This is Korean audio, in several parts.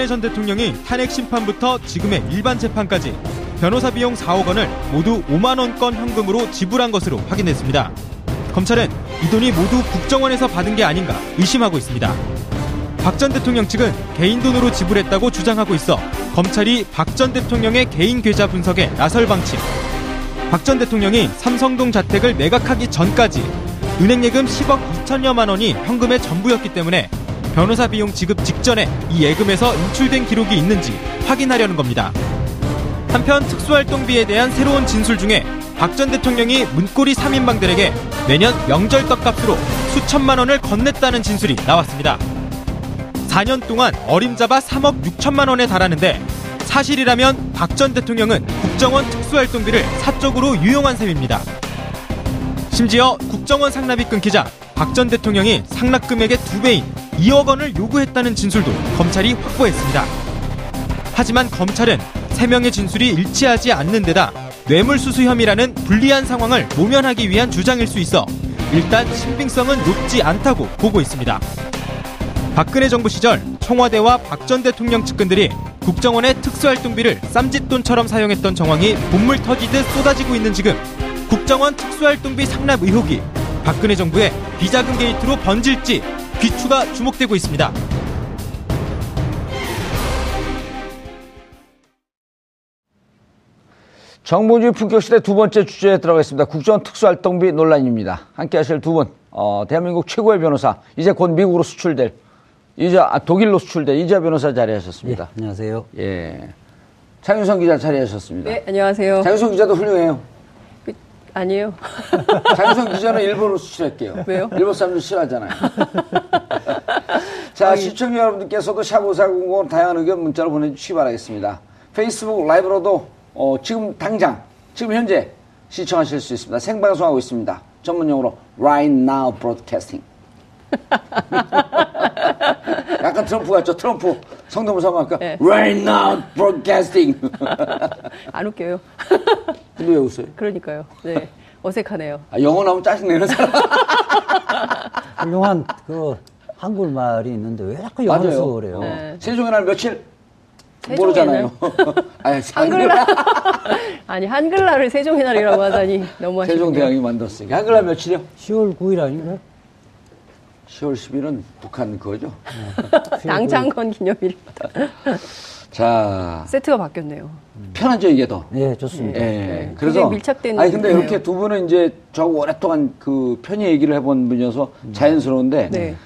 박근혜 전 대통령이 탄핵 심판부터 지금의 일반 재판까지 변호사 비용 4억 원을 모두 5만 원권 현금으로 지불한 것으로 확인됐습니다. 검찰은 이 돈이 모두 국정원에서 받은 게 아닌가 의심하고 있습니다. 박 전 대통령 측은 개인 돈으로 지불했다고 주장하고 있어 검찰이 박 전 대통령의 개인 계좌 분석에 나설 방침. 박 전 대통령이 삼성동 자택을 매각하기 전까지 은행 예금 10억 2천여만 원이 현금의 전부였기 때문에 변호사 비용 지급 직전에 이 예금에서 인출된 기록이 있는지 확인하려는 겁니다. 한편 특수활동비에 대한 새로운 진술 중에 박 전 대통령이 문고리 3인방들에게 매년 명절 떡값으로 수천만 원을 건넸다는 진술이 나왔습니다. 4년 동안 어림잡아 3억 6천만 원에 달하는데 사실이라면 박 전 대통령은 국정원 특수활동비를 사적으로 유용한 셈입니다. 심지어 국정원 상납이 끊기자 박 전 대통령이 상납금액의 두 배인 2억 원을 요구했다는 진술도 검찰이 확보했습니다. 하지만 검찰은 3명의 진술이 일치하지 않는 데다 뇌물수수 혐의라는 불리한 상황을 모면하기 위한 주장일 수 있어 일단 신빙성은 높지 않다고 보고 있습니다. 박근혜 정부 시절 청와대와 박 전 대통령 측근들이 국정원의 특수활동비를 쌈짓돈처럼 사용했던 정황이 본물 터지듯 쏟아지고 있는 지금 국정원 특수활동비 상납 의혹이 박근혜 정부의 비자금 게이트로 번질지 귀추가 주목되고 있습니다. 정보주의 품격 시대 두 번째 주제에 들어가겠습니다. 국정원 특수활동비 논란입니다. 함께 하실 두 분, 어, 대한민국 최고의 변호사, 이제 곧 미국으로 수출될, 이제 아, 독일로 수출될 이자 변호사 자리하셨습니다. 예, 안녕하세요. 예. 장윤성 기자 자리하셨습니다. 네, 안녕하세요. 장윤성 기자도 훌륭해요. 그, 아니에요. 장윤성 기자는 일본으로 수출할게요. 왜요? 일본 사람들 싫어하잖아요. 자, 시청자 여러분들께서도 샵5400 다양한 의견 문자로 보내주시기 바라겠습니다. 페이스북 라이브로도 어, 지금 당장, 지금 현재 시청하실 수 있습니다. 생방송하고 있습니다. 전문용어로 Right Now Broadcasting. 약간 트럼프 같죠? 트럼프. 성대모사 하니까 네. Right Now Broadcasting. 안 웃겨요. 근데 왜 웃어요? 그러니까요. 네. 어색하네요. 아, 영어 나오면 짜증내는 사람. 훌륭한 그 한국말이 있는데 왜 자꾸 영어를 그래요? 네. 세종의 날 며칠? 모르잖아요. 아니, 한글날. 아니, 한글날을 세종의 날이라고 하다니 너무 하시네요. 세종대왕이 만들었으니까. 한글날 며칠이요? 10월 9일 아닌가요? 10월 10일은 북한 그거죠. 낭창건 기념일입니다. 자, 세트가 바뀌었네요. 편하죠, 이게 더. 네, 좋습니다. 예. 네, 그래서. 굉장히 밀착된 아니, 근데. 이렇게 두 분은 이제 저하고 오랫동안 그 편의 얘기를 해본 분이어서 자연스러운데. 네.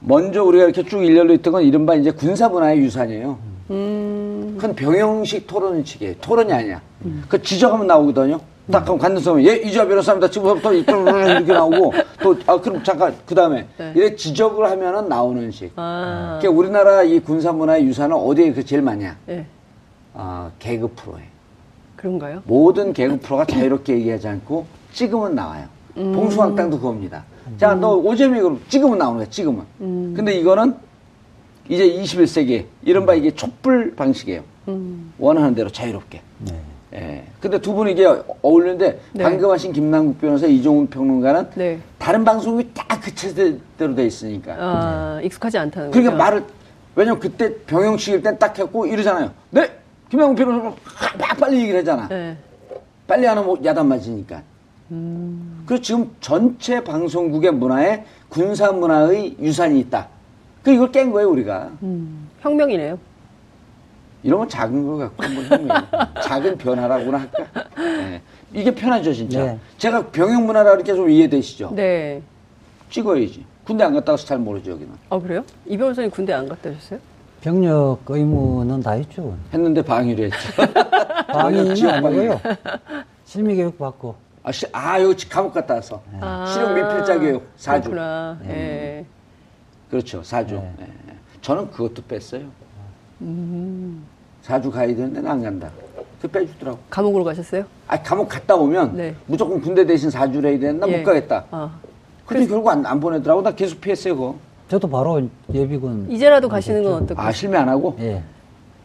먼저 우리가 이렇게 쭉 일렬로 있던 건 이른바 이제 군사문화의 유산이에요. 음, 그건 병영식 토론식이에요. 토론이 아니야. 그 지적하면 나오거든요. 딱 갖는 사람은 예, 이주아 변호사입니다. 지금부터 이렇게 나오고 또, 아, 그럼 잠깐, 그 다음에 네. 이래 지적을 하면은 나오는 식. 아, 그러니까 우리나라 이 군사 문화의 유산은 어디에 그 제일 많냐? 네. 아, 개그 프로에. 그런가요? 모든 개그 프로가 자유롭게 얘기하지 않고 찍으면 나와요. 봉숭아땅도 그겁니다. 자, 너 오재미 그럼 찍으면 나오는 거야, 찍으면. 근데 이거는 이제 21세기 이른바 이게 촛불 방식이에요. 원하는 대로 자유롭게. 네. 예. 근데 두 분이 이게 어울리는데 네. 방금 하신 김남국 변호사, 이종훈 평론가는 네. 다른 방송이 딱 그 체제대로 돼 있으니까. 아, 익숙하지 않다는 거죠. 그러니까 말을 왜냐면 그때 병영식일 땐 딱 했고 이러잖아요. 네, 김영훈 변호사 막 빨리 얘기를 하잖아. 네. 빨리 안 하면 야단 맞으니까. 그래서 지금 전체 방송국의 문화에 군사 문화의 유산이 있다. 그 이걸 깬 거예요 우리가. 음, 혁명이네요. 건 작은 거 갖고 한번 혁명. 작은 변화라고나 할까? 네. 이게 편하죠 진짜. 네. 제가 병역 문화라 이렇게 좀 이해되시죠? 네. 찍어야지. 군대 안 갔다 와서 잘 모르죠 여기는. 아 그래요? 이 변호사님 군대 안 갔다 오셨어요? 병력 의무는 다 했죠. 했는데 방위를 했죠. 방위는 아니고요. 실미 교육 받고. 아, 시, 아 여기 감옥 갔다 와서. 아, 실용 미필자 교육 사주 그렇구나. 예. 그렇죠. 사주 네. 예. 저는 그것도 뺐어요. 사주 가야 되는데 난안 간다. 그 빼주더라고. 감옥으로 가셨어요? 아 감옥 갔다 오면 네. 무조건 군대 대신 사주를 해야 되는데 예. 나못 가겠다. 아, 근데 결국 안, 안 보내더라고. 나 계속 피했어요, 그거. 저도 바로 예비군. 이제라도 가시는 건 어떨까요? 아, 실패 안 하고? 예.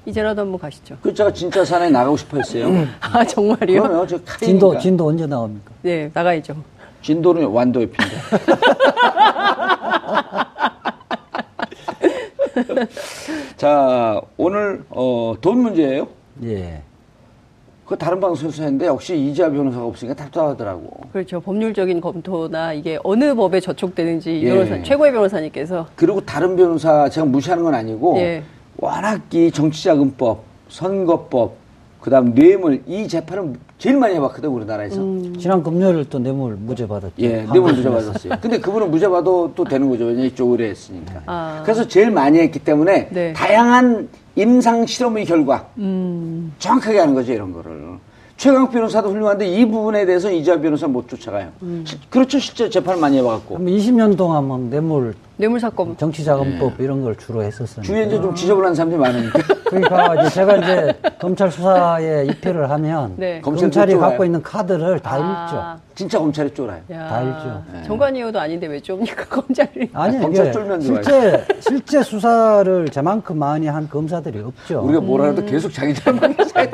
이제라도 한번 가시죠. 그 제가 진짜 산에 나가고 싶어 했어요. 아 정말이요? 그러면 저 카이니까. 진도, 진도 언제 나옵니까? 네 나가야죠. 진도는 완도 옆인데. 자, 오늘, 어, 돈 문제예요 예. 그 다른 방송에서 했는데 역시 이지아 변호사가 없으니까 답답하더라고. 그렇죠. 법률적인 검토나 이게 어느 법에 저촉되는지 예. 변호사 최고의 변호사님께서 그리고 다른 변호사 제가 무시하는 건 아니고 예. 워낙 이 정치자금법, 선거법, 그다음 뇌물 이 재판을 제일 많이 해봤거든 우리나라에서. 음. 지난 금요일 또 뇌물 무죄 받았죠. 예, 뇌물 무죄 받았어요. 근데 그분은 무죄 받아도 또 되는 거죠. 왜냐 이쪽 의뢰 했으니까. 아. 그래서 제일 많이 했기 때문에 네. 다양한 임상 실험의 결과 음, 정확하게 하는 거죠 이런 거를. 최강 변호사도 훌륭한데 이 부분에 대해서 이지아 변호사 못 쫓아가요. 음. 시- 그렇죠, 실제 재판을 많이 해봐갖고. 한번 20년 동안 뭐 뇌물, 뇌물 사건 정치자금법 이런 걸 주로 했었어요. 주위에 이제 좀 지저분한 사람들이 많으니까. 그러니까 이제 제가 이제 검찰 수사에 입회를 하면 네. 검찰이 쫄아요. 갖고 있는 카드를 다 아, 진짜 검찰이 쫄아요. 야, 다 알죠. 정관이어도 아닌데 왜 좁니까 검찰이? 아니 검찰 이게 쫄면 좋아요. 실제 실제 수사를 저만큼 많이 한 검사들이 없죠. 우리가 뭐라 해도 계속 자기들만 해야 돼.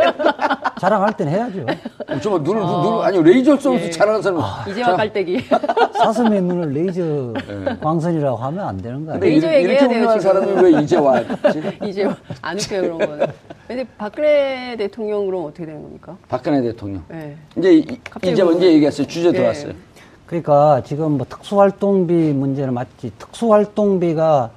자랑할 땐 해야죠. 어, 저거 눈을, 눈을, 아니, 레이저 쏘면서 예. 잘하는 사람. 이제와 깔때기. 사슴의 눈을 레이저 광선이라고 하면 안 되는 거 근데 아니에요? 레이저 얘기해야 돼요, 지금. 사람이 왜 이제 왔지? 이제 안 웃겨요 그런 거는. 근데 박근혜 대통령 그럼 어떻게 되는 겁니까? 박근혜 대통령. 네. 이제, 이- 이제 뭐- 언제 얘기했어요? 주제 예. 들어왔어요. 그러니까 지금 뭐 특수활동비 문제는 맞지. 특수활동비가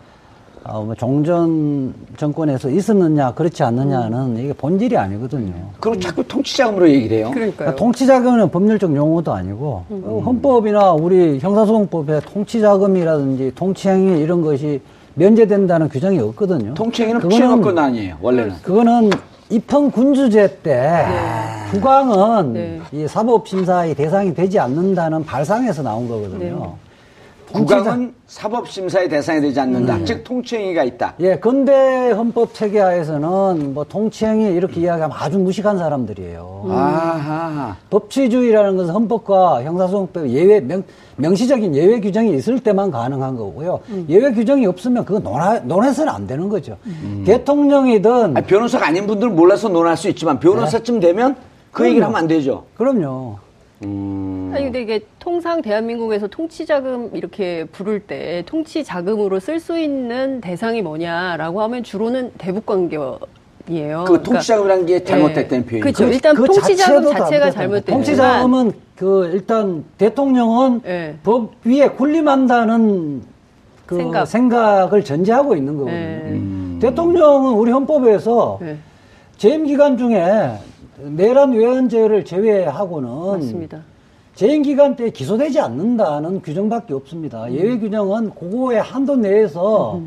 어, 뭐 종전 정권에서 있었느냐 그렇지 않느냐는 이게 본질이 아니거든요. 그리고 자꾸 통치자금으로 얘기를 해요. 그러니까요. 그러니까 통치자금은 법률적 용어도 아니고 어, 헌법이나 우리 형사소송법에 통치자금이라든지 통치행위 이런 것이 면제된다는 규정이 없거든요. 통치행위는 그거는- 피해권 아니에요, 원래는. 그거는 입헌 군주제 때 국왕은 네. 이 사법심사의 대상이 되지 않는다는 발상에서 나온 거거든요. 통 국왕은 사법심사의 대상이 되지 않는다. 즉, 통치행위가 있다. 예, 근대 헌법 체계 하에서는 뭐 통치행위 이렇게 이야기하면 아주 무식한 사람들이에요. 아하. 법치주의라는 것은 헌법과 형사소송법 예외 명, 명시적인 예외 규정이 있을 때만 가능한 거고요. 예외 규정이 없으면 그거 논하, 논해서는 안 되는 거죠. 대통령이든 아니, 변호사가 아닌 분들은 몰라서 논할 수 있지만, 변호사쯤 되면 그 그럼요. 얘기를 하면 안 되죠. 그럼요. 음. 아니 근데 이게 통상 대한민국에서 통치 자금 이렇게 부를 때 통치 자금으로 쓸 수 있는 대상이 뭐냐라고 하면 주로는 대북 관계이에요. 그 통치 자금이라는 게 잘못됐다는 표현이 그렇죠. 일단 통치 자금 자체도 자체가 잘못됐다. 잘못됐지만 통치 자금은 그 일단 대통령은 예. 법 위에 군림한다는 그 생각. 생각. 을 전제하고 있는 거거든요. 예. 대통령은 우리 헌법에서 네, 재임 기간 중에 내란 외환죄를 제외하고는 맞습니다. 재임 기간 때 기소되지 않는다는 규정밖에 없습니다. 음. 예외 규정은 그거의 한도 내에서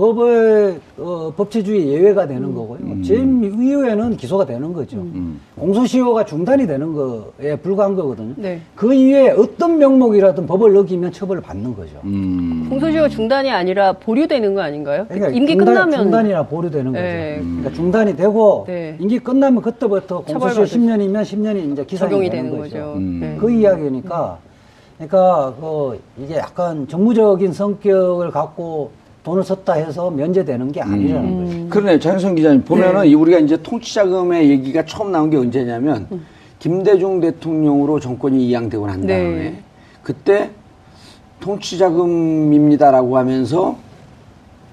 법의 어, 법치주의 예외가 되는 거고요. 음. 재임 이후에는 기소가 되는 거죠. 공소시효가 중단이 되는 거에 불과한 거거든요. 네. 그 이외에 어떤 명목이라든 법을 어기면 처벌을 받는 거죠. 음. 공소시효 중단이 아니라 보류되는 거 아닌가요? 그러니까 임기 중단, 끝나면 중단이나 보류되는 거죠. 네. 그러니까 중단이 되고 네. 임기 끝나면 그때부터 공소시효 처벌받을 10년이면 10년이 이제 기산이 적용이 되는, 되는 거죠. 거죠. 음. 네. 그 이야기니까 그러니까 그 이게 약간 정무적인 성격을 갖고 돈을 썼다 해서 면제되는 게 아니라는 음. 거죠. 그러네, 장현성 기자님. 보면은 네. 이 우리가 이제 통치자금의 얘기가 처음 나온 게 언제냐면, 김대중 대통령으로 정권이 이양되고 난 다음에, 네. 그때 통치자금입니다라고 하면서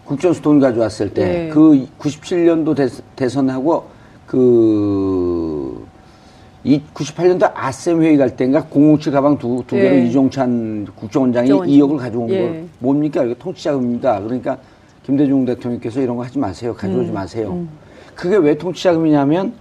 국정수 돈 가져왔을 때, 네. 그 97년도 대, 선하고 그, 이 98년도 아셈 회의 갈 때인가 007 가방 두, 두 개로 네. 이종찬 국정원장이 국정원장. 2억을 가져온 예. 거 뭡니까? 이거 통치자금입니다. 그러니까 김대중 대통령께서 이런 거 하지 마세요. 가져오지 마세요. 그게 왜 통치자금이냐면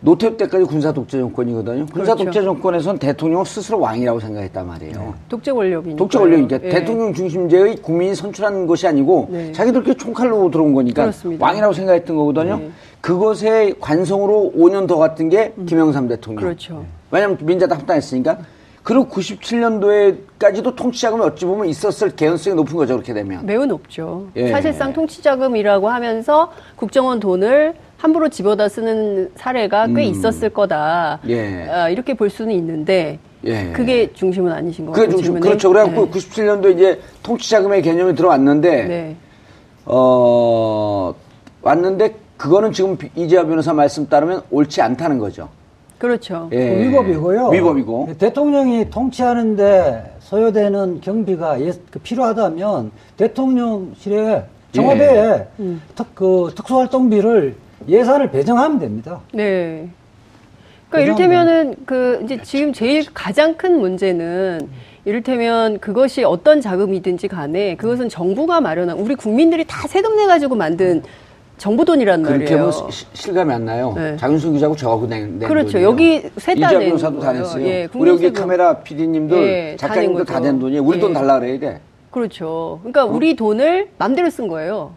노태우 때까지 군사 독재 정권이거든요. 군사 그렇죠. 독재 정권에선 대통령을 스스로 왕이라고 생각했단 말이에요. 독재 권력이니까. 독재 권력이니까 예. 대통령 중심제의 국민이 선출한 것이 아니고 네. 자기들끼리 총칼로 들어온 거니까 그렇습니다. 왕이라고 생각했던 거거든요. 네. 그것의 관성으로 5년 더 갔던 게 김영삼 대통령. 그렇죠. 왜냐하면 민자당 합당했으니까. 그리고 97년도에까지도 통치자금이 어찌 보면 있었을 개연성이 높은 거죠. 그렇게 되면. 매우 높죠. 예. 사실상 통치자금이라고 하면서 국정원 돈을 함부로 집어다 쓰는 사례가 꽤 있었을 거다. 음. 예. 아, 이렇게 볼 수는 있는데 예. 그게 중심은 아니신 것 그게 질문에. 그렇죠. 그래갖고 네. 97년도 이제 통치자금의 개념이 들어왔는데 네. 어 왔는데 그거는 지금 이재화 변호사 말씀 따르면 옳지 않다는 거죠. 그렇죠. 예. 그 위법이고요. 위법이고. 대통령이 통치하는데 소요되는 경비가 예- 그 필요하다면 대통령실에 청와대에 예. 특, 그 특수활동비를 예산을 배정하면 됩니다. 네. 그러니까 그 이를테면은 그 이제 지금 제일 가장 큰 문제는 이를테면 그것이 어떤 자금이든지 간에 그것은 정부가 마련한 우리 국민들이 다 세금 내 가지고 만든 정부 돈이란 그렇게 말이에요. 하면 시- 실감이 안 나요. 네. 장윤승 기자하고 저하고 낸, 낸 그렇죠. 돈이에요. 여기 이재화 낸 변호사도 다. 냈어요. 예, 우리 여기. 카메라 PD님들, 예, 다낸 작가님들 다 낸. 돈이에요. 우리 돈 예. 달라 그래야 돼. 그렇죠. 그러니까 우리 돈을 맘대로 쓴 거예요.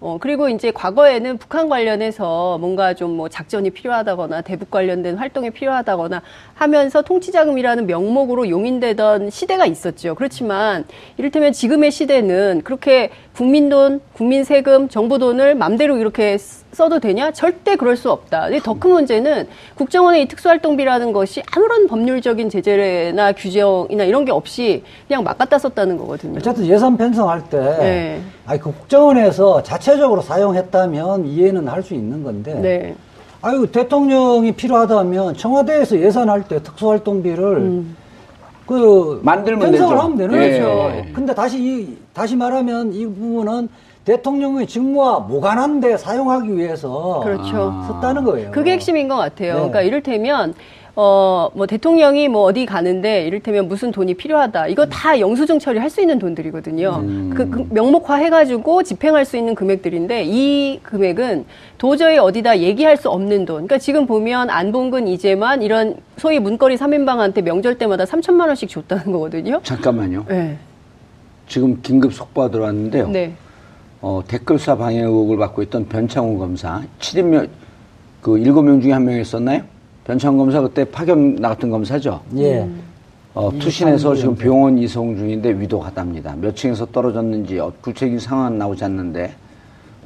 어, 그리고 이제 과거에는 북한 관련해서 뭔가 좀 뭐 작전이 필요하다거나 대북 관련된 활동이 필요하다거나 하면서 통치자금이라는 명목으로 용인되던 시대가 있었죠. 그렇지만 이를테면 지금의 시대는 그렇게 국민 돈, 국민 세금, 정부 돈을 맘대로 이렇게 써도 되냐? 절대 그럴 수 없다. 더 큰 문제는 국정원의 이 특수활동비라는 것이 아무런 법률적인 제재나 규정이나 이런 게 없이 그냥 막 갖다 썼다는 거거든요. 어쨌든 예산 편성할 때, 네. 아니, 그 국정원에서 자체적으로 사용했다면 이해는 할 수 있는 건데, 네. 아유, 대통령이 필요하다면 청와대에서 예산할 때 특수활동비를 그 만들면 편성을 되죠. 하면 되는 예. 거죠. 근데 다시 이, 다시 말하면 이 부분은 대통령의 직무와 무관한데 사용하기 위해서 그렇죠. 썼다는 거예요. 그게 핵심인 것 같아요. 네. 그러니까 이를테면 어, 뭐 대통령이 뭐 어디 가는데 이를테면 무슨 돈이 필요하다. 이거 다 영수증 처리할 수 있는 돈들이거든요. 그, 그 명목화 해가지고 집행할 수 있는 금액들인데 이 금액은 도저히 어디다 얘기할 수 없는 돈. 그러니까 지금 보면 안봉근 이재만 이런 소위 문거리 3인방한테 명절 때마다 3천만 원씩 줬다는 거거든요. 잠깐만요. 네. 지금 긴급 속보가 들어왔는데요. 네. 어, 댓글사 방해 의혹을 받고 있던 변창훈 검사 7인명 그 7명 중에 한 명이었었나요? 변창훈 검사 그때 파견 나갔던 검사죠. 예. 어, 이 투신해서 지금 상주연대. 병원 이송 중인데 위독하답니다. 몇 층에서 떨어졌는지 어, 구체적인 상황은 나오지 않는데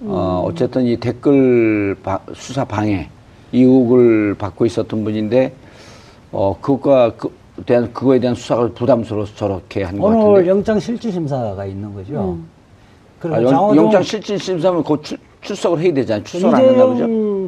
어, 어쨌든 이 댓글 바- 수사 방해 이 의혹을 받고 있었던 분인데 어, 그거가 그, 대한 그거에 대한 수사가 부담스러워서 저렇게 한것 오늘 같은데. 영장 실질 심사가 있는 거죠. 그리고 아, 영, 장호동- 영장 실질 심사하면 그 출, 출석을 해야 되잖아요. 출석을 안 한다 그죠?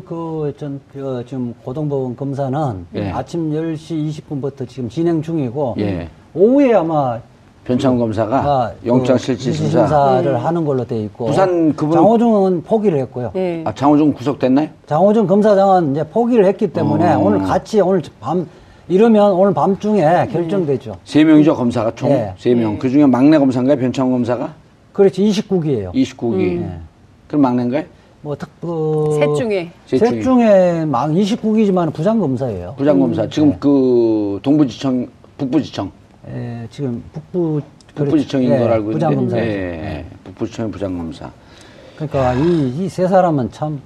그전 그, 지금 고등법원 검사는 예. 아침 10시 20분부터 지금 진행 중이고 예. 오후에 아마 변창훈 검사가 아, 영장 그 실질 심사. 심사를 하는 걸로 돼 있고 부산 그분- 장호중은 포기를 했고요. 네. 아, 장호중 구속됐나요? 장호중 검사장은 이제 포기를 했기 때문에 어. 오늘 같이 오늘 밤 이러면 오늘 밤중에 결정되죠. 세 명이죠 검사가 총 예. 세 명. 그 중에 막내 검사인가요? 변창훈 검사가 그렇지 29기예요. 29기. 예. 그럼 막내인가요? 뭐 특부 셋 중에. 셋셋 중에. 중에 막 29기지만 부장 검사예요. 부장 검사. 지금 네. 그 동부지청, 북부지청, 에, 지금 북부 북부지청인 그렇지. 걸 예, 알고 있는데. 부장 검사. 예, 예. 북부지청 부장 검사. 그러니까 이 이 세 사람은 참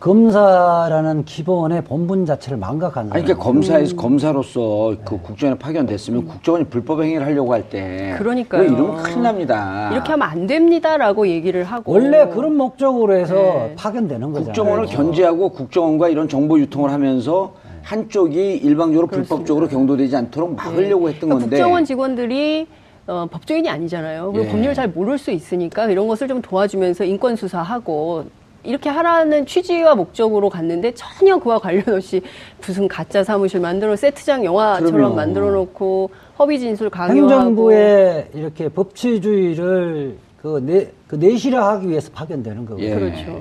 검사라는 기본의 본분 자체를 망각한 아니. 그러니까 검사에서 검사로서 그 국정원에 파견됐으면 국정원이 불법 행위를 하려고 할 때. 그러니까요. 왜 이러면 큰일 납니다. 이렇게 하면 안 됩니다라고 얘기를 하고 원래 그런 목적으로 해서 네. 파견되는 거잖아요. 국정원을 견제하고 국정원과 이런 정보 유통을 하면서 한쪽이 일방적으로 불법적으로 경도되지 않도록 막으려고 했던 그러니까 건데. 국정원 직원들이 어, 법조인이 아니잖아요. 그리고 예. 법률 잘 모를 수 있으니까 이런 것을 좀 도와주면서 인권 수사하고 이렇게 하라는 취지와 목적으로 갔는데 전혀 그와 관련 없이 무슨 가짜 사무실 만들어 세트장 영화처럼 그럼요. 만들어 놓고 허위 진술 강요하고 행정부의 이렇게 법치주의를 그, 내, 그 내실화하기 위해서 파견되는 거고요. 예. 그렇죠.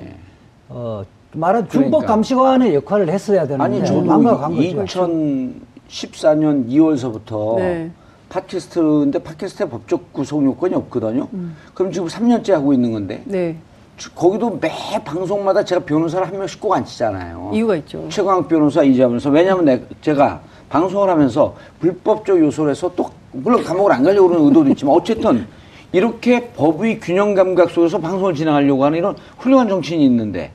어, 말한 준법 그러니까. 감시관의 역할을 했어야 되는데 아니 저도 망각한 거죠. 2014년 2월서부터 네. 팟캐스트인데 팟캐스트에 법적 구속 요건이 없거든요. 그럼 지금 3년째 하고 있는 건데 네. 주- 거기도 매 방송마다 제가 변호사를 한 명씩 꼭 앉히잖아요. 이유가 있죠. 최광욱 변호사 이제하면서 왜냐하면 내, 제가 방송을 하면서 불법적 요소를 해서 또 물론 감옥을 안 가려고 그러는 의도도 있지만 어쨌든 이렇게 법의 균형 감각 속에서 방송을 진행하려고 하는 이런 훌륭한 정치인이 있는데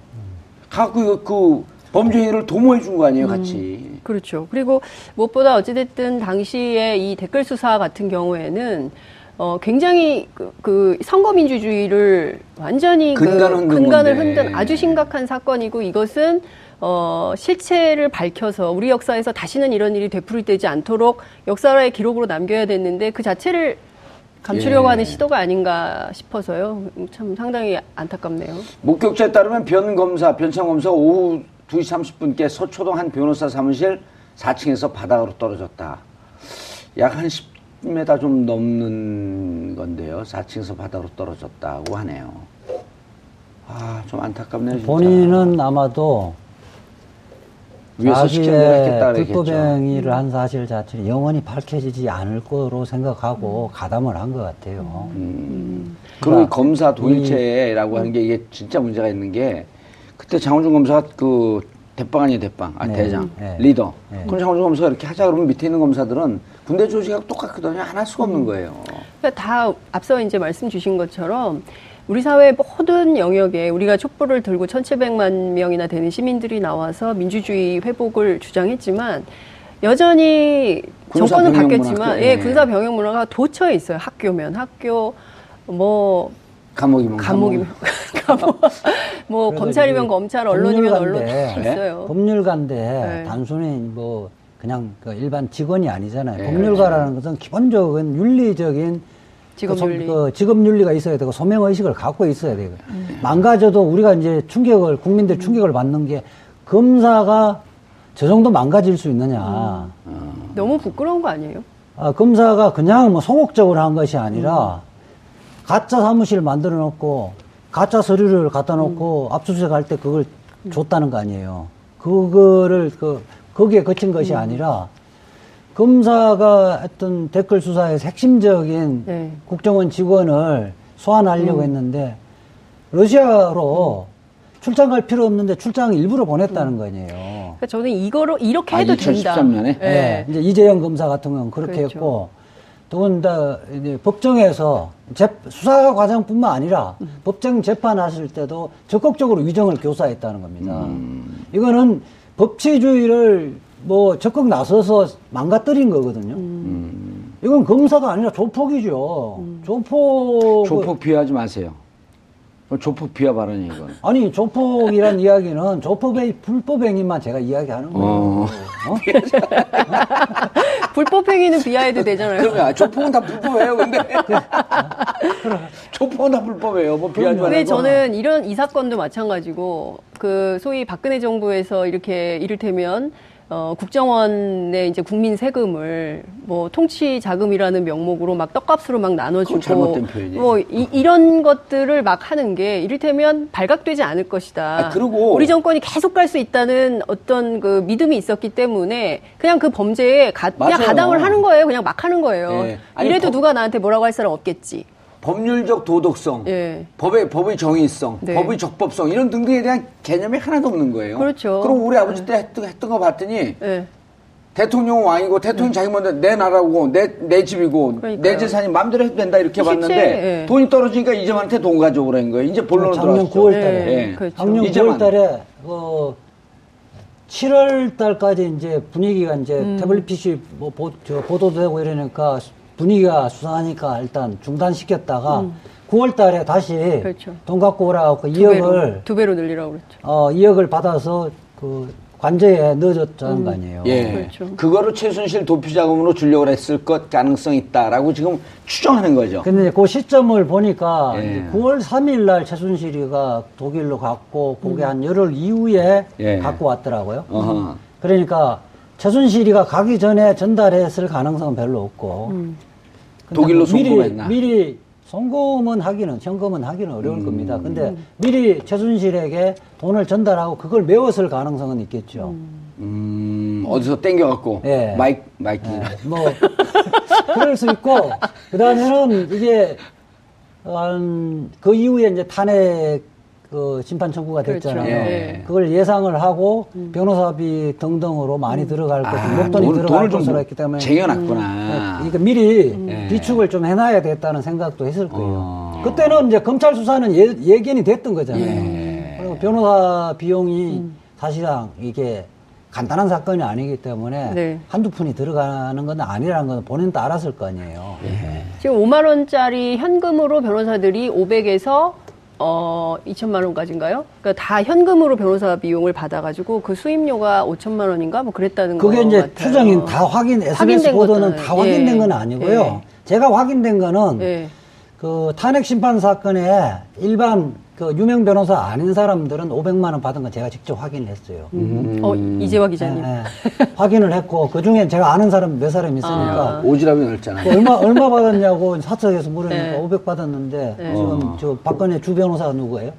갖고 이거 그 범죄 행위를 도모해 준 거 아니에요 같이 그렇죠. 그리고 무엇보다 어찌됐든 당시에 이 댓글 수사 같은 경우에는 어, 굉장히 그, 그 선거민주주의를 완전히 그 근간을 흔든 근간을. 흔든 아주 심각한 사건이고 이것은 어, 실체를 밝혀서 우리 역사에서 다시는 이런 일이 되풀이되지 않도록 역사의 기록으로 남겨야 됐는데 그 자체를 감추려고 예. 하는 시도가 아닌가 싶어서요. 참 상당히 안타깝네요. 목격자에 따르면 변 검사 변창 검사가 오후 2시 30분께 서초동 한 변호사 사무실 4층에서 바닥으로 떨어졌다. 약 한 10m 좀 넘는 건데요. 4층에서 바닥으로 떨어졌다고 하네요. 아, 좀 안타깝네요. 진짜. 본인은 아마도 위에서 시킨 대로 했겠다 자기의 그랬겠죠. 불법 행위를 한 사실 자체를 영원히 밝혀지지 않을 거로 생각하고 가담을 한 것 같아요. 그리고 그러니까 이 검사 도일체라고 하는 게 이게 진짜 문제가 있는 게 그때 장훈준 검사가 그 대빵 아니에요 대빵 아 네. 대장 네. 리더 네. 그럼 장훈준 검사가 이렇게 하자 그러면 밑에 있는 검사들은 군대 조직하고 똑같거든요 안 할 수가 없는 거예요 그러니까 다 앞서 이제 말씀 주신 것처럼 우리 사회 모든 영역에 우리가 촛불을 들고 1,700만 명이나 되는 시민들이 나와서 민주주의 회복을 주장했지만 여전히 정권은 바뀌었지만 예, 예. 군사 병영 문화가 도처 에 있어요. 학교면 학교 뭐 감옥이면 감옥이면 감옥 뭐 검찰이면 검찰 언론이면 언론 있어요. 법률가인데 네. 단순히 뭐 그냥 그 일반 직원이 아니잖아요. 네. 법률가라는 것은 기본적인 윤리적인 직업 그 소- 윤리. 그 직업 윤리가 있어야 되고 소명 의식을 갖고 있어야 되고 망가져도 우리가 이제 충격을 국민들 충격을 받는 게 검사가 저 정도 망가질 수 있느냐. 너무 부끄러운 거 아니에요? 아, 검사가 그냥 뭐 소극적으로 한 것이 아니라 가짜 사무실 만들어 놓고 가짜 서류를 갖다 놓고 압수수색 할 때 그걸 줬다는 거 아니에요. 그거를 그 거기에 그친 것이 아니라 검사가 했던 댓글 수사에서 핵심적인 네. 국정원 직원을 소환하려고 했는데 러시아로 출장 갈 필요 없는데 출장을 일부러 보냈다는 거 아니에요. 그러니까 저는 이거로 이렇게 아, 해도 된다. 2013 년에? 예. 네. 이제 이재영 검사 같은 경우는 그렇게 그렇죠. 했고, 더군다 이제 법정에서 재, 수사 과정뿐만 아니라 음. 법정 재판하실 때도 적극적으로 위정을 교사했다는 겁니다. 음. 이거는 법치주의를 뭐 적극 나서서 망가뜨린 거거든요. 음. 이건 검사가 아니라 조폭이죠. 조폭. 조폭 비하하지 마세요 어, 조폭 비하 발언이에요 이건 아니, 조폭이란 이야기는 조폭의 불법 행위만 제가 이야기하는 거예요. 어. 어? 불법 행위는 비하해도 되잖아요. 그러면 조폭은 다 불법이에요 근데 조폭은 다 불법이에요 뭐 비하지 말고 근데 저는 이런 이 사건도 마찬가지고 그 소위 박근혜 정부에서 이렇게 이를테면 어, 국정원의 이제 국민 세금을 뭐 통치 자금이라는 명목으로 막 떡값으로 막 나눠주고. 뭐 이, 런 것들을 막 하는 게 이를테면 발각되지 않을 것이다. 아, 그리고- 우리 정권이 계속 갈 수 있다는 어떤 그 믿음이 있었기 때문에 그냥 그 범죄에 가, 그냥. 가담을 하는 거예요. 그냥 막 하는 거예요. 예. 아니, 이래도 법- 누가 나한테 뭐라고 할 사람 없겠지. 법률적 도덕성 예. 법의 법의 정의성, 네. 법의 적법성 이런 등등에 대한 개념이 하나도 없는 거예요. 그렇죠. 그럼 우리 아버지 때 했던, 했던 거 봤더니 예. 대통령은 왕이고 대통령 자기 먼저 내 나라고 내, 내 집이고 네. 그러니까요. 내 재산이 마음대로 해도 된다 이렇게 실제, 봤는데 예. 돈이 떨어지니까 이재만한테 돈 가져오라는 거예요. 이제 본론으로 작년 들어왔죠. 9월 달에. 네, 그렇죠. 작년 이제만. 9월 달에, 어, 7월 달까지 이제 분위기가 이제 음. 태블릿 PC 뭐 보, 저 보도도 되고 이러니까 분위기가 수상하니까 일단 중단시켰다가 9월 달에 다시 음. 그렇죠. 돈 갖고 오라고 그두 배로, 2억을, 두 배로 늘리라고 그랬죠. 어, 2억을 받아서 그 관제에 넣어줬다는 거 아니에요. 예. 그렇죠. 그거를 최순실 도피 자금으로 주려고 했을 것 가능성이 있다라고 지금 추정하는 거죠. 근데 그 시점을 보니까 예. 이제 9월 3일 날 최순실이가 독일로 갔고 그게 한 열흘 이후에 예. 갖고 왔더라고요. 어허. 그러니까 최순실이가 가기 전에 전달했을 가능성은 별로 없고 근데 독일로 뭐 미리, 송금했나? 미리 송금은 하기는 현금은 하기는 어려울 음. 겁니다. 근데 미리 최순실에게 돈을 전달하고 그걸 메웠을 가능성은 있겠죠. 음, 어디서 땡겨갖고 예. 마이크 마이크 예, 뭐 그럴 수 있고, 그 다음에는 이게, 음, 그 이후에 이제 탄핵 그 심판 청구가 그렇죠. 됐잖아요. 예. 그걸 예상을 하고 변호사비 등등으로 많이 들어갈 것, 아, 목돈이 돈- 들어갈 것으로 했기 때문에. 쟁여놨구나. 그러니까 미리 예. 비축을 좀 해놔야 됐다는 생각도 했을 거예요. 어. 그때는 이제 검찰 수사는 예, 예견이 됐던 거잖아요. 예. 그리고 변호사 비용이 사실상 이게 간단한 사건이 아니기 때문에 네. 한두 푼이 들어가는 건 아니라는 건 본인도 알았을 거 아니에요. 지금 5만 원짜리 현금으로 변호사들이 500에서 어 2천만 원까지인가요? 그러니까 다 현금으로 변호사 비용을 받아가지고 그 수임료가 5천만 원인가 뭐 그랬다는 거 그게 이제. 추정인 다 확인, SBS 보도는 것도 다 확인된 예. 건 아니고요. 예. 제가 확인된 거는 예. 그 탄핵 심판 사건에 일반 그 유명 변호사 아닌 사람들은 500만 원 받은 건 제가 직접 확인했어요. 어 이재화 기자님. 예, 예. 확인을 했고 그 중에 제가 아는 사람 몇 사람 있으니까 오지랖이 넓잖아요. 그 얼마 얼마 받았냐고 사석에서 물으니까 네. 500 받았는데 네. 지금 어. 저 박근혜 주 변호사가 누구예요?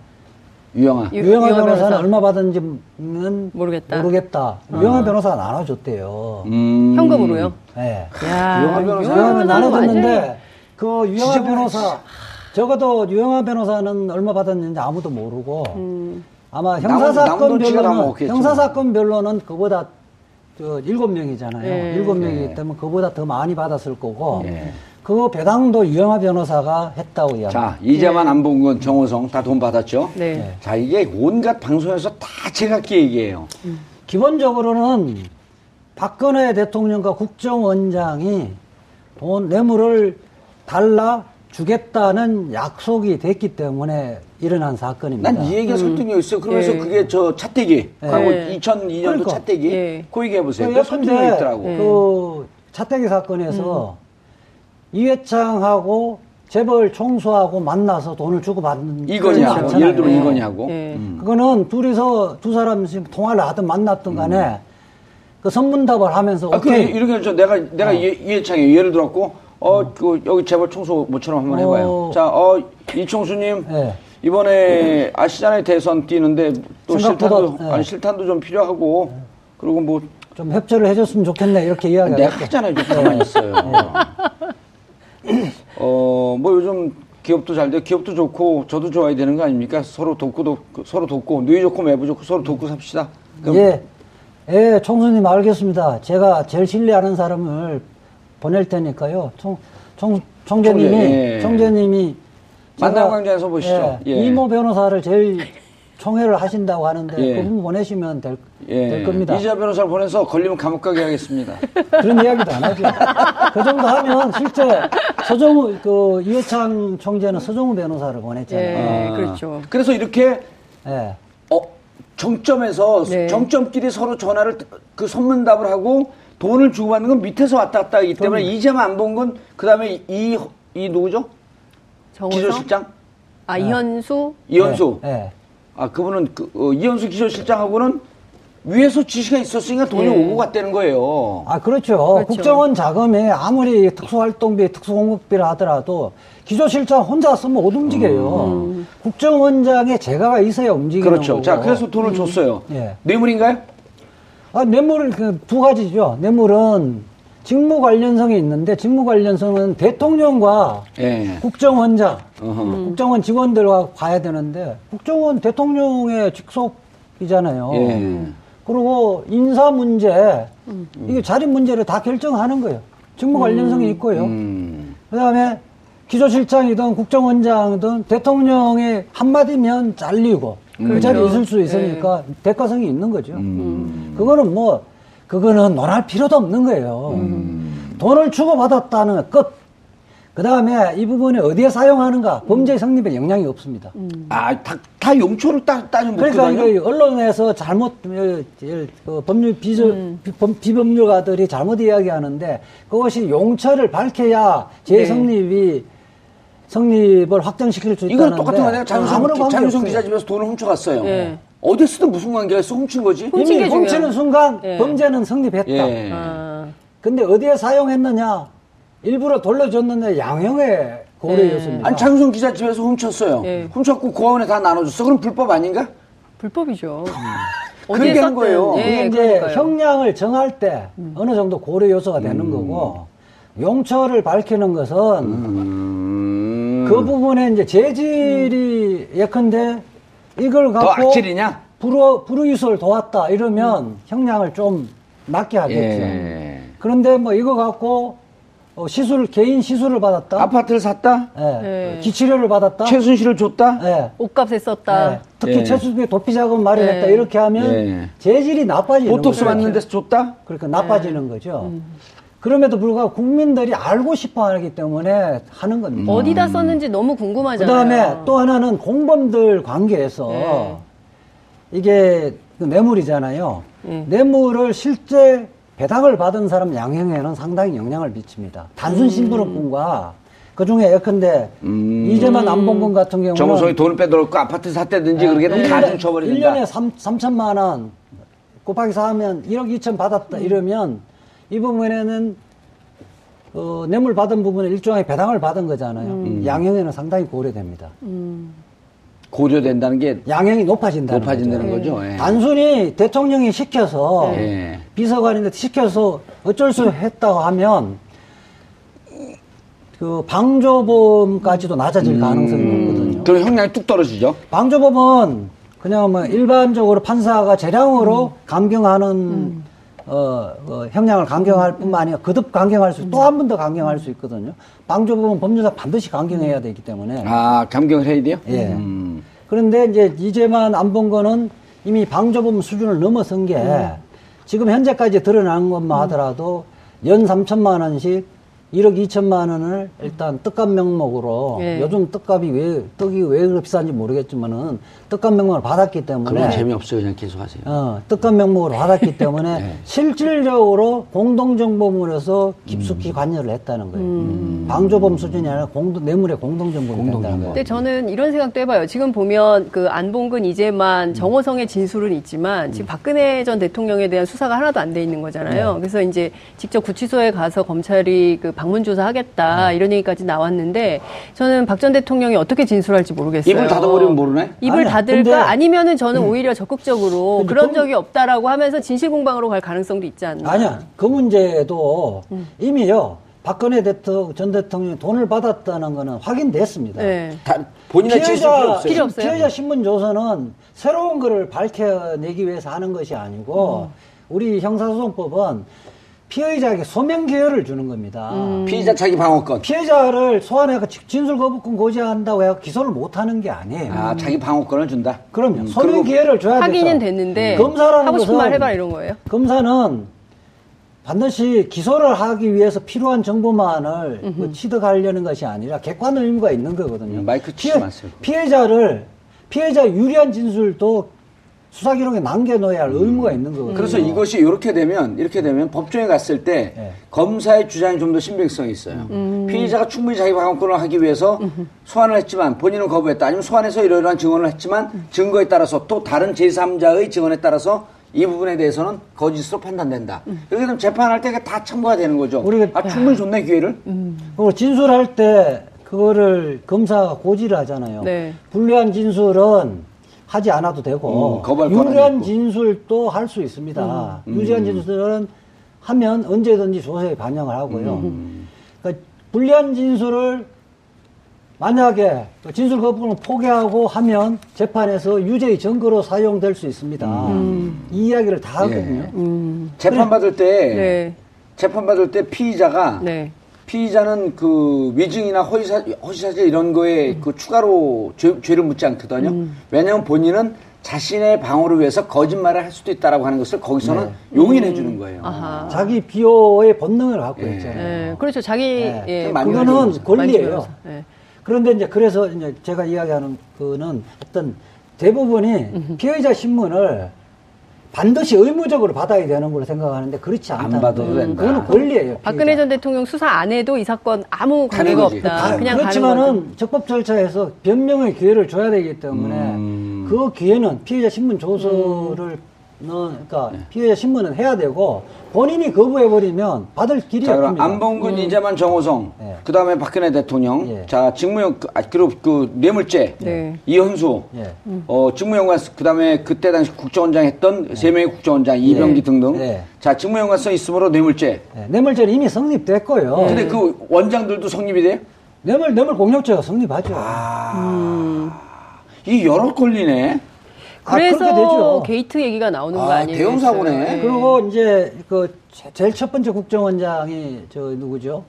유영아. 유- 유영아 변호사는 변호사. 얼마 받은지는 모르겠다. 모르겠다. 유영아 변호사가 나눠줬대요. 음. 현금으로요? 예. 야, 유영아 변호사. 유영아 변호사는 나눠줬는데 그 유영아 변호사 적어도 유영아 변호사는 얼마 받았는지 아무도 모르고 음. 아마 남은- 남은 형사사건 돈치가 다 별로는 먹겠죠. 형사사건 별로는 그보다 저 일곱 명이잖아요. 예. 일곱 명이기 예. 때문에 그보다 더 많이 받았을 거고 예. 그 배당도 유영아 변호사가 했다고 이야기. 자, 이자만 안본 건 정호성 다 돈 받았죠? 네. 자, 이게 온갖 방송에서 다 제각기 얘기해요. 기본적으로는 박근혜 대통령과 국정원장이 돈 뇌물을 달라 주겠다는 약속이 됐기 때문에 일어난 사건입니다. 난 이 얘기가 설득력 있어요. 그러면서 예. 그게 저 차떼기. 과거 예. 2002년도 그러니까. 차떼기. 예. 그 얘기 해보세요. 그그 설득력 있더라고. 그 차태기 사건에서 이회창하고 재벌 총수하고 만나서 돈을 주고 받는 거 예를 들어. 이거냐고. 예. 음. 그거는 둘이서 두 사람씩 통화를 하든 만났든 간에 그 선문답을 하면서 아, 그 오케이 이렇게 저 내가 내가 이 이해창이 예를 들었고 어 그 여기 재벌 청소 모처럼 한번 해봐요. 어. 자, 어 이총수님 예. 이번에 아시잖아요 대선 뛰는데 또 생각보다, 실탄도 예. 아니 실탄도 좀 필요하고 그리고 뭐 좀 협조를 해줬으면 좋겠네 이렇게 이야기를 내가 했죠. 하잖아요. 좀 가만히 있어요. 어, 뭐 요즘 기업도 잘 돼, 기업도 좋고 저도 좋아야 되는 거 아닙니까? 서로 돕고 돕 서로 돕고 누이 좋고 매부 좋고 서로 돕고 삽시다. 그럼 예, 예, 총수님 알겠습니다. 제가 제일 신뢰하는 사람을 보낼 테니까요. 총, 총, 총재님이, 총재, 예. 총재님이 만남 광장에서 보시죠. 예, 예. 이모 변호사를 제일 총회를 하신다고 하는데 예. 그분 보내시면 될, 예. 될 겁니다. 이자 변호사를 보내서 걸리면 감옥 가게 하겠습니다. 그런 이야기도 안 하죠. 그 정도 하면 실제 서정우, 그 이해창 총재는 서정우 변호사를 보냈잖아요. 예, 아. 그렇죠. 그래서 이렇게 예. 어, 정점에서 네. 정점끼리 서로 전화를 그 선문답을 하고 돈을 주고받는 건 밑에서 왔다 갔다 하기 때문에 이자만 안 본 건 그다음에 이, 이 누구죠? 정호성? 기조실장? 아 이현수? 이현수. 예, 예. 아, 그분은 그, 어, 이현수 기조실장하고는 위에서 지시가 있었으니까 돈이 예. 오고 갔다는 거예요. 아, 그렇죠. 그렇죠. 국정원 자금에 아무리 특수활동비, 특수공급비를 하더라도 기조실장 혼자 쓰면 못 움직여요. 국정원장의 재가가 있어야 움직이는 그렇죠. 거고. 자, 그래서 돈을 줬어요. 예. 뇌물인가요? 아, 뇌물을 그두 가지죠. 뇌물은 직무 관련성이 있는데 직무 관련성은 대통령과 예. 국정원장, 어허. 국정원 직원들과 봐야 되는데 국정원 대통령의 직속이잖아요. 예. 그리고 인사 문제, 이게 자리 문제를 다 결정하는 거예요. 직무 관련성이 있고요. 음. 그 다음에 기조실장이든 국정원장이든 대통령의 한마디면 잘리고 그 자리에 있을 수 있으니까 대가성이 있는 거죠. 음. 그거는 뭐, 그거는 논할 필요도 없는 거예요. 음. 돈을 주고받았다는 것 끝. 그 다음에 이 부분을 어디에 사용하는가 범죄 성립에 영향이 없습니다. 아, 다, 다 용초를 따, 따지면 그러니까 묻거든요. 이거 언론에서 잘못 어, 예, 그 법률 비저, 비, 범- 비법률가들이 잘못 이야기하는데 그것이 용처를 밝혀야 네. 재성립이 성립을 확정시킬 수 있다는데 이건 똑같은 거 내가 장윤성. 기자 집에서 돈을 훔쳐갔어요. 예. 어디 쓰든 무슨 관계가 있어? 훔친 거지? 이미 게 훔치는. 순간 예. 범죄는 성립했다. 예. 아, 근데 어디에 사용했느냐? 일부러 돌려줬는데 양형의 고려 예. 요소입니다. 아니, 장윤성 기자 집에서 훔쳤어요. 예. 훔쳤고 고아원에 다 나눠줬어. 그럼 불법 아닌가? 불법이죠. 그렇게 한 거예요. 예, 이제 그러니까요. 음. 형량을 정할 때 어느 정도 고려 요소가 되는 거고 용처를 밝히는 것은 음. 그 부분에 이제 재질이 예컨대 이걸 더 갖고 악질이냐? 불우, 불우이소를 도왔다 이러면 형량을 좀 낮게 하겠죠. 예. 그런데 뭐 이거 갖고 어, 시술 개인 시술을 받았다. 아파트를 샀다? 예. 네. 기치료를 받았다. 최순실을 줬다? 예. 옷값에 썼다. 예. 특히 예. 최수빈이 도피 자금 마련했다 네. 이렇게 하면 예. 재질이 나빠지는 보톡스 거죠. 맞는 데서 줬다? 그러니까 나빠지는 거죠. 음. 그럼에도 불구하고 국민들이 알고 싶어 하기 때문에 하는 겁니다. 어디다 썼는지 너무 그 궁금하잖아요. 다음에 또 하나는 공범들 관계에서 네. 이게 그 뇌물이잖아요. 음. 뇌물을 실제 배당을 받은 사람 양형에는 상당히 영향을 미칩니다. 단순 심부름꾼과 그 중에 예컨대 음. 이재만 안봉근 같은 경우는 정우성이 돈을 빼돌고 아파트 샀다든지 그렇게 되면 다 중처벌이 된다. 1년에 3, 3천만 원 곱하기 4하면 1억 2천 받았다 이러면 이 부분에는 어, 뇌물 받은 부분에 일종의 배당을 받은 거잖아요. 음. 양형에는 상당히 고려됩니다. 고려된다는 게 양형이 높아진다는 높아진다는 거죠. 거죠. 예. 단순히 대통령이 시켜서 예. 비서관인데 시켜서 어쩔 수 했다고 하면 그 방조범까지도 낮아질 가능성이 높거든요. 그럼 형량이 뚝 떨어지죠. 방조법은 그냥 뭐 일반적으로 판사가 재량으로 감경하는 어, 어, 형량을 강경할 뿐만 아니라 거듭 강경할 수, 또 한 번 더 강경할 수 있거든요. 방조법은 법률사 반드시 강경해야 되기 때문에. 아, 감경을 해야 돼요? 예. 음. 그런데 이제 이제만 안 본 거는 이미 방조법 수준을 넘어선 게 지금 현재까지 드러난 것만 하더라도 연 3천만 원씩 1억 2천만 원을 일단 떡값 명목으로 예. 요즘 떡값이 왜 떡이 왜 그렇게 비싼지 모르겠지만은 떡값 명목을 받았기 때문에 그럼 재미없어요. 그냥 계속 하세요. 어, 떡값 명목으로 받았기 때문에 네. 실질적으로 공동정보물에서 깊숙이 음. 관여를 했다는 거예요. 방조범 수준이 아니라 공동, 뇌물의 공동정보물이 된다는 공동정보. 거예요. 근데 저는 이런 생각도 해봐요. 지금 보면 그 안봉근, 이재만, 정호성의 진술은 있지만 지금 박근혜 전 대통령에 대한 수사가 하나도 안 돼 있는 거잖아요. 그래서 이제 직접 구치소에 가서 검찰이 그 방문 조사하겠다 이런 얘기까지 나왔는데 저는 박 전 대통령이 어떻게 진술할지 모르겠어요. 입을 닫아버리면 모르네? 입을 아 근데- 아니면은 저는 오히려 적극적으로 그런 그- 적이 없다라고 하면서 진실 공방으로 갈 가능성도 있지 않나. 아니야. 그 문제도 이미요. 박근혜 대통령, 전 대통령이 돈을 받았다는 거는 확인됐습니다. 네. 다, 본인의 진술 필요 없어요. 필요 없어요? 피해자 신문 조서는 새로운 거를 밝혀내기 위해서 하는 것이 아니고 우리 형사소송법은 피해자에게 소명 기회를 주는 겁니다. 피의자 자기 방어권. 피해자를 소환해서 진술 거부권 고지한다고 해서 기소를 못 하는 게 아니에요. 아, 자기 방어권을 준다? 그럼요. 음, 소명 기회를 줘야 돼서 확인은 됐는데 검사라는 하고 싶은 말 해봐라 이런 거예요. 검사는 반드시 기소를 하기 위해서 필요한 정보만을 그 취득하려는 것이 아니라 객관 의무가 있는 거거든요. 음, 마이크 치지 마세요. 피해자를 피해자 유리한 진술도 수사 기록에 남겨놓아야 할 의무가 있는 거거든요. 그래서 이것이 이렇게 되면 이렇게 되면 법정에 갔을 때 네. 검사의 주장이 좀 더 신빙성이 있어요. 피의자가 충분히 자기 방어권을 하기 위해서 소환을 했지만 본인은 거부했다. 아니면 소환해서 이러이러한 증언을 했지만 증거에 따라서 또 다른 제3자의 증언에 따라서 이 부분에 대해서는 거짓으로 판단된다. 이렇게 되면 재판할 때 다 참고가 되는 거죠. 우리가- 아 충분히 좋네 기회를. 그리고 진술할 때 그거를 검사가 고지를 하잖아요. 네. 불리한 진술은 하지 않아도 되고 음, 유리한. 진술도 할 수 있습니다. 유리한 진술은 하면 언제든지 조서에 반영을 하고요. 그러니까 불리한 진술을 만약에 그 진술 거부를 포기하고 하면 재판에서 유죄의 증거로 사용될 수 있습니다. 이 이야기를 다 하거든요. 예. 재판 받을 때 네. 재판 받을 때 피의자가 네. 피의자는 그 위증이나 허위사, 허위사실 이런 거에 그 추가로 죄, 죄를 묻지 않거든요. 왜냐하면 본인은 자신의 방어를 위해서 거짓말을 할 수도 있다라고 하는 것을 거기서는 용인해 주는 거예요. 아하. 자기 비호의 본능을 갖고 예. 있잖아요. 네. 그렇죠. 자기 네. 예, 좀 많이 그거는 권리예요. 네. 그런데 이제 그래서 이제 제가 이야기하는 그는 어떤 대부분이 피해자 신문을 반드시 의무적으로 받아야 되는 걸로 생각하는데 그렇지 안 않다. 받아도 된다. 그거는 권리예요. 박근혜 피해자. 전 대통령 수사 안 해도 이 사건 아무 관계가. 없다. 다- 그냥 그렇지만은. 적법 절차에서 변명의 기회를 줘야 되기 때문에 음. 그 기회는 피해자 신문 조서를 그러니까 피해자 신문은 해야 되고 본인이 거부해 버리면 받을 길이 자, 없습니다. 안봉근, 이재만, 정호성, 예. 그 다음에 박근혜 대통령, 예. 자, 직무용, 그, 아, 그리고 그 뇌물죄, 네. 이현수, 예. 어, 직무연관, 그 다음에 그때 당시 국정원장 했던 세 명의 국정원장, 이병기 등등. 예. 자, 직무연관성 있으므로 뇌물죄. 예, 뇌물죄는 이미 성립됐고요. 근데 그 원장들도 성립이 돼요? 뇌물 뇌물 공여죄가 성립하죠. 이 여러 걸리네. 아, 그래서 되죠. 게이트 얘기가 나오는 거 아, 아니에요? 대형 사고네. 그리고 이제 그 제- 제일 첫 번째 국정원장이 저 누구죠?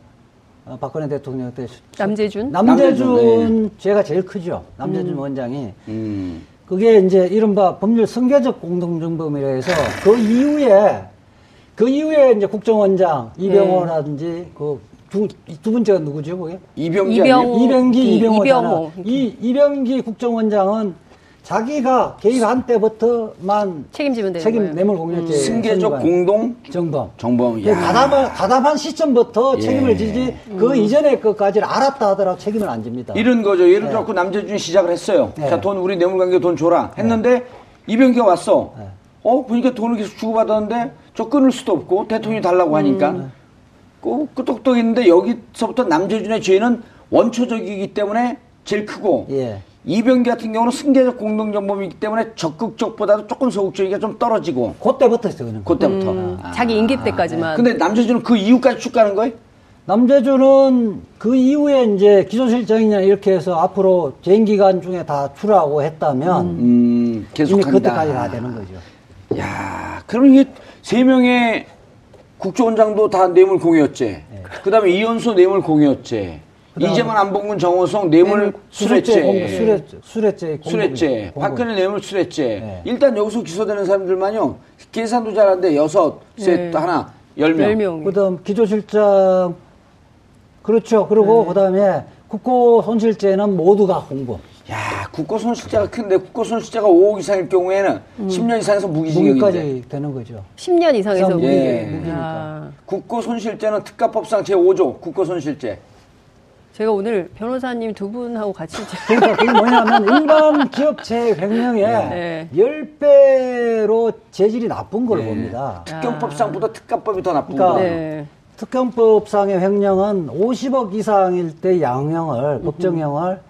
어, 박근혜 대통령 때 남재준? 남재준 남재준, 죄가 제일 크죠. 남재준 원장이 음. 그게 이제 이른바 법률 승계적 공동정범이라 해서 그 이후에 그 이후에 이제 국정원장 이병호라든지 그두 두 번째가 누구죠, 그게? 이병기 이병-? 이병기 이병호잖아. 이병호. 이 이병기 국정원장은 자기가 개입한 때부터만 책임지면 되는 책임 거예요. 뇌물 공여죄 승계적 공동 정범. 정범. 그 야. 가담한, 가담한 시점부터 예. 책임을 지지 그 이전의 것까지를 알았다 하더라도 책임을 안 집니다. 이런 거죠. 예를 들어 서 남재준이 시작을 했어요. 네. 자, 돈 우리 뇌물관계 돈 줘라. 했는데 이병기가 왔어. 네. 어, 보니까 돈을 계속 주고받았는데 저 끊을 수도 없고 대통령이 달라고 하니까 음. 그 끄떡떡 있는데 여기서부터 남재준의 죄는 원초적이기 때문에 제일 크고 예. 이병기 같은 경우는 승계적 공동정범이기 때문에 적극적보다도 조금 소극적이가 좀 떨어지고 그때부터 했어요, 그냥. 그때부터. 음, 아. 자기 임기 때까지만. 근데 남재준은 그 이후까지 쭉 가는 거예요? 남재준은 그 이후에 이제 기조실장이냐 이렇게 해서 앞으로 재임 기간 중에 다 출하고 했다면 음, 계속 이미. 그때까지 다 되는 거죠. 야, 그럼 이게 세 명의 국정원장도 다 뇌물 공여죄. 그다음에 이현수 뇌물 공여죄. 이재만 안봉근 정호성 뇌물 수뢰죄, 수뢰죄. 수뢰죄, 수뢰죄. 박근혜 뇌물 수뢰죄. 네. 일단 여기서 기소되는 사람들만요. 계산도 잘하는데 여섯, 셋, 네. 하나, 열 명. 열 명. 그다음 기조실장 그렇죠. 그리고 네. 그다음에 국고 손실죄는 모두가 공범. 야, 국고 손실자가 큰데 국고 손실자가 5억 이상일 경우에는 10년 이상에서 무기징역인데. 무기까지 되는 거죠. 10년 이상에서 이상 무기. 예. 무기니까. 국고 손실죄는 특가법상 제5조 국고 손실죄. 제가 오늘 변호사님 두 분하고 같이 이제 그러니까 그게 뭐냐면 일반 기업체 횡령의 네. 10배로 재질이 나쁜 걸 네. 봅니다. 특경법상보다 특가법이 더 나쁜 그러니까 거예요. 네. 특경법상의 횡령은 50억 이상일 때 양형을 법정형을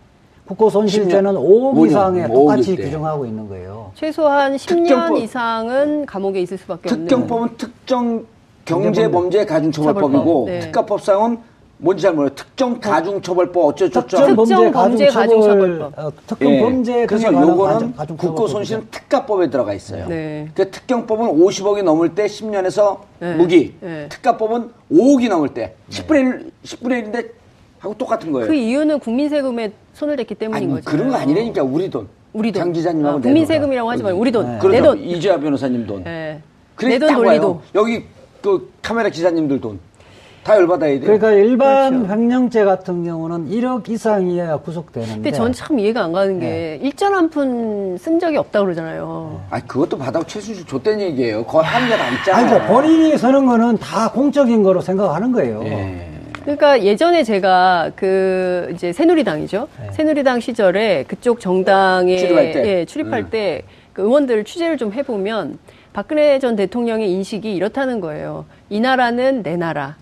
국고 손실죄는 10년, 5억 5년, 이상에 5억 똑같이 일 때. 규정하고 있는 거예요. 최소한 10년 특경법. 이상은 감옥에 있을 수밖에 없는. 특경법은 특정 경제범죄 가중처벌법이고 처벌법. 네. 특가법상은 뭔지 잘 모르요 특정 가중처벌법 어쩌저쩌. 특정 범죄 특정 범죄 가중처벌, 가중처벌법. 어, 특정 예. 범죄 그래서 요거는. 국고 손실은 특가법에 들어가 있어요. 네. 그 특경법은 50억이 넘을 때 10년에서 네. 무기. 네. 특가법은 5억이 넘을 때 10분의 1, 10분의 1인데 하고 똑같은 거예요. 그 이유는 국민 세금에 손을 댔기 때문인 아니 뭐 거죠. 그런 거 아니라니까 우리 돈. 우리 돈. 장 기자님하고 아, 내 국민 돈. 세금이라고 하지 말고 우리 돈. 네. 내 그렇죠. 돈. 이재하 변호사님 돈. 예. 그래 내돈딱 논리도. 여기 그 카메라 기사님들 돈. 다 열받아야 돼요. 그러니까 일반 그렇죠. 횡령죄 같은 경우는 1억 이상이어야 구속되는데 근데 전 참 이해가 안 가는 게 네. 일전 한 푼 쓴 적이 없다 그러잖아요. 아 그것도 받아고 최순실 줬다는 얘기예요. 거의 게다 있잖아요. 아니, 그러니까 본인이 서는 거는 다 공적인 거로 생각하는 거예요. 예. 그러니까 예전에 제가 그 이제 새누리당이죠. 새누리당 시절에 그쪽 정당에 출입할 때. 예, 출입할 음. 때 그 의원들을 취재를 좀 해보면 박근혜 전 대통령의 인식이 이렇다는 거예요. 이 나라는 내 나라,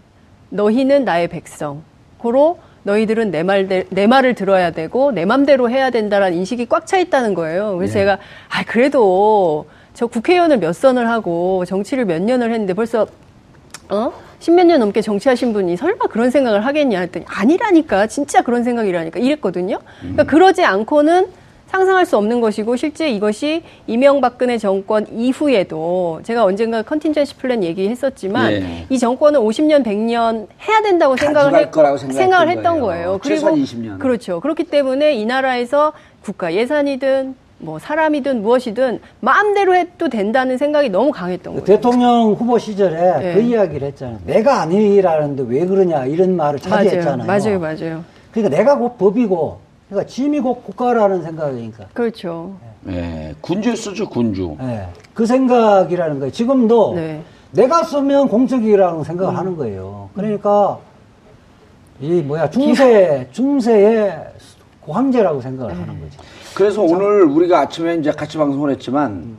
너희는 나의 백성. 고로 너희들은 내 말, 내 말을 들어야 되고 내 맘대로 해야 된다라는 인식이 꽉 차 있다는 거예요. 그래서 예. 제가 아 그래도 저 국회의원을 몇 선을 하고 정치를 몇 년을 했는데 벌써 어? 십몇 년 넘게 정치하신 분이 설마 그런 생각을 하겠냐 했더니 아니라니까 진짜 그런 생각이라니까 이랬거든요. 그러니까 그러지 않고는 상상할 수 없는 것이고 실제 이것이 이명박근혜 정권 이후에도 제가 언젠가 컨틴전시 플랜 얘기했었지만 예. 이 정권은 50년 100년 해야 된다고 생각을 했, 거라고 생각을 했던 거예요. 거예요. 최소한 20년. 그렇죠. 그렇기 때문에 이 나라에서 국가 예산이든 뭐 사람이든 무엇이든 마음대로 해도 된다는 생각이 너무 강했던 거예요. 대통령 후보 시절에 네. 그 이야기를 했잖아요. 내가 아니라는데 왜 그러냐 이런 말을 자주 맞아요. 했잖아요. 맞아요. 맞아요. 그러니까 내가 곧 법이고, 그러니까 짐이 곧 국가라는 생각이니까. 그렇죠. 예. 군주였었죠 군주. 예. 그 생각이라는 거예요. 지금도 네. 내가 쓰면 공적이라는 생각을 하는 거예요. 그러니까 이 뭐야 중세 중세의 황제라고 생각을 하는 거지. 그래서 오늘 우리가 아침에 이제 같이 방송을 했지만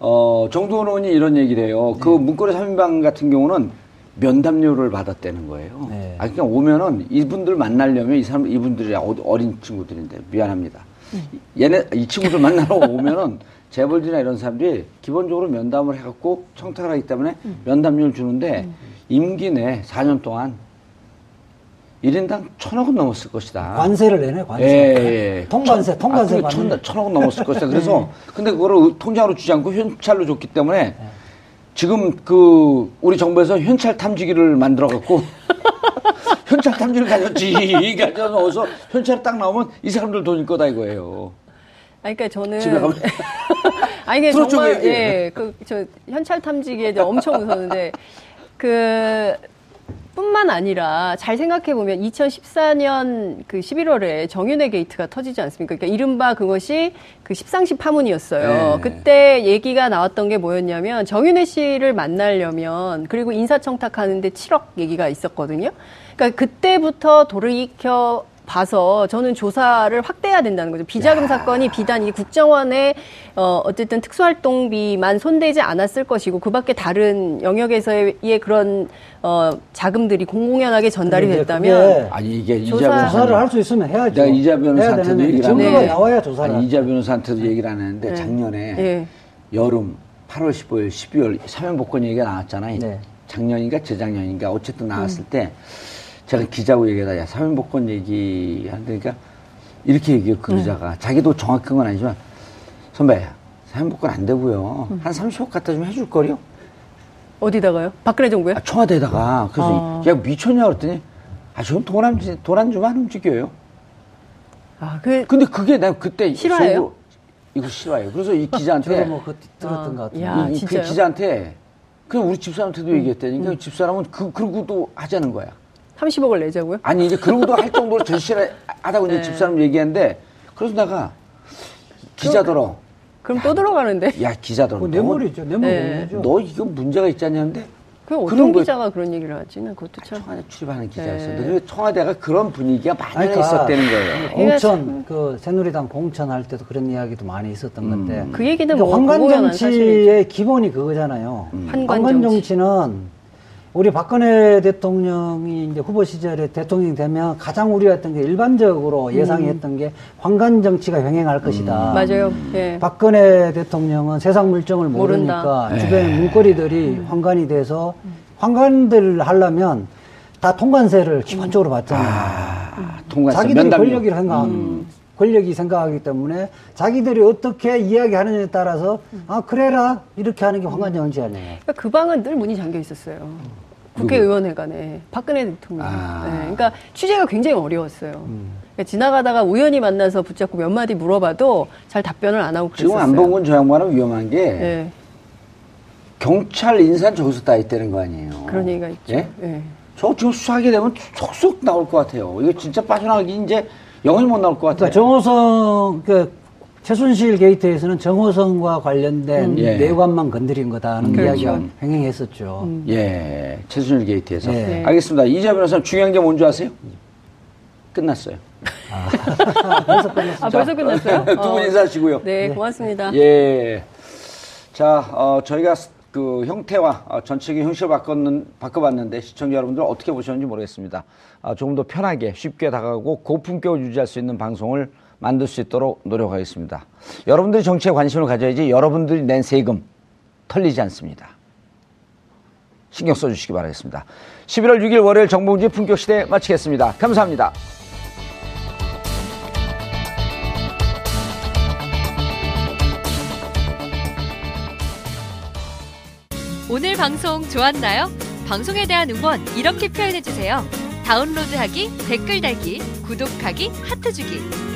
어, 정두원 의원이 이런 얘기를 해요. 그 문고리 3인방 같은 경우는 면담료를 받았다는 거예요. 네. 아, 그러니까 오면은 이분들 만나려면 이 사람, 이분들이 어- 어린 친구들인데 미안합니다. 얘네, 이 친구들 만나러 오면은 재벌들이나 이런 사람들이 기본적으로 면담을 해갖고 청탁을 하기 때문에 면담료를 주는데 임기 내 4년 동안 1인당 천억은 넘었을 것이다. 관세를 내네, 관세. 예, 예. 통관세, 천- 통관세 아. 천, 천억은 넘었을 것이다. 그래서 근데 그거를 통장으로 주지 않고 현찰로 줬기 때문에 지금 그 우리 정부에서 현찰 탐지기를 만들어 갖고 현찰 탐지를 가졌지. 가져 넣어서 현찰이 딱 나오면 이 사람들 돈일 거다 이거예요. 아니, 그러니까 저는 집에 가면 아니 프로 정말 쪽에, 예, 그저 현찰 탐지기에 대해 엄청 웃었는데 그 뿐만 아니라 잘 생각해 보면 2014년 그 11월에 정윤회 게이트가 터지지 않습니까? 그러니까 이른바 그것이 그 십상시 파문이었어요. 네. 그때 얘기가 나왔던 게 뭐였냐면 정윤회 씨를 만나려면 그리고 인사청탁하는데 7억 얘기가 있었거든요. 그러니까 그때부터 돌이켜 봐서 저는 조사를 확대해야 된다는 거죠. 비자금 사건이 비단 이 국정원의 어 어쨌든 특수활동비만 손대지 않았을 것이고 그 밖에 다른 영역에서의 그런 어 자금들이 공공연하게 전달이 됐다면 그게 아니 이게 이자 조사- 변호사 조사를 할 수 있으면 해야죠. 내가 이자 변호사한테도 얘기를 증거가 하는데 나와야 조사를. 아니, 이자 변호사한테도 얘기를 안 했는데 네. 작년에 예. 여름 8월 15일, 12월 사면복권 얘기가 나왔잖아요. 네. 작년인가 재작년인가 어쨌든 나왔을 음. 때 제가 기자하고 얘기하다 야 사면복권 얘기 한다니까 이렇게 얘기해요 그 음. 기자가 자기도 정확한 건 아니지만 선배 사면복권 안 되고요 음. 한 30억 갖다 좀 해줄 거요 어디다가요? 박근혜 정부요? 아, 청와대에다가 그래서 아. 야 미쳤냐 그랬더니 아 저는 돈안 돈안 주면 안 움직여요. 아, 그 근데 그게 내가 그때 실화예요? 이거 실화예요. 그래서 이 기자한테 저도 뭐 그때 들었던 아, 것 같은데. 야. 이- 이, 그? 음. 기자한테 그 우리 집사람한테도 얘기했다니까 그 집사람은 그 그러고도 하자는 거야. 30억을 내자고요? 아니 이제 그러고도 할 정도로 절실하다고 이제 네. 집사람 얘기했는데 그래서 내가 기자더러 그럼 또 들어가는데. 야 기자더러 그 너, 뇌물이죠. 뇌물 네. 뇌물이죠. 너 이거 문제가 있지 않냐는데 그 어떤 거- 기자가 그런 얘기를 하지? 나 그것도 참. 청와대 출입하는 기자였어. 네. 청와대가 그런 분위기가 많이 그러니까 있었다는 거예요. 공천 그 새누리당 공천할 때도 그런 이야기도 많이 있었던 건데. 그 얘기는 그러니까 뭐 황관 정치의 기본이 그거잖아요. 환관 황관 정치. 정치는 우리 박근혜 대통령이 이제 후보 시절에 대통령이 되면 가장 우려했던 게 일반적으로 예상했던 게 황관 정치가 횡행할 것이다. 맞아요. 예. 박근혜 대통령은 세상 물정을 모른다. 모르니까 네. 문거리들이 황관이 돼서 황관들 하려면 다 통관세를 기본적으로 받잖아요. 아, 면담료. 권력이 생각, 권력이 생각하기 때문에 자기들이 어떻게 이야기하느냐에 따라서 아 그래라 이렇게 하는 게 황관정치 아니에요. 그러니까 그 방은 늘 문이 잠겨 있었어요. 국회의원회관에 박근혜 대통령. 아. 네, 그러니까 취재가 굉장히 어려웠어요. 그러니까 지나가다가 우연히 만나서 붙잡고 몇 마디 물어봐도 잘 답변을 안 하고 그랬었어요. 지금 안봉근 저 양반은 위험한 게 예, 경찰 인사는 저기서 따 있다는 거 아니에요. 그런 얘기가 있죠. 예? 예. 저 지금 수사하게 되면 속속 나올 것 같아요. 이거 진짜 빠져나가기 이제 영원히 못 나올 것 같아요. 그러니까 정호성 그 최순실 게이트에서는 정호성과 관련된 예. 내관만 건드린 거다 하는 그렇죠. 이야기가 횡행했었죠. 예, 최순실 게이트에서. 네. 알겠습니다. 이재 변호사님 중요한 게 뭔지 아세요? 끝났어요. 그래서 끝났습니다. 아, 벌써 끝났어요? 두분 어, 인사하시고요. 네, 고맙습니다. 예. 자, 어, 저희가 스- 그 형태와 어, 전체적인 형식을 바꿨는, 바꿔봤는데 시청자 여러분들 어떻게 보셨는지 모르겠습니다. 아, 조금 더 편하게 쉽게 다가가고 고품격을 유지할 수 있는 방송을 만들 수 있도록 노력하겠습니다. 여러분들이 정치에 관심을 가져야지 여러분들이 낸 세금 털리지 않습니다. 신경 써주시기 바라겠습니다. 11월 6일 월요일 정봉지 품격시대 마치겠습니다. 감사합니다. 오늘 방송 좋았나요? 방송에 대한 응원 이렇게 표현해주세요. 다운로드하기, 댓글 달기, 구독하기, 하트 주기.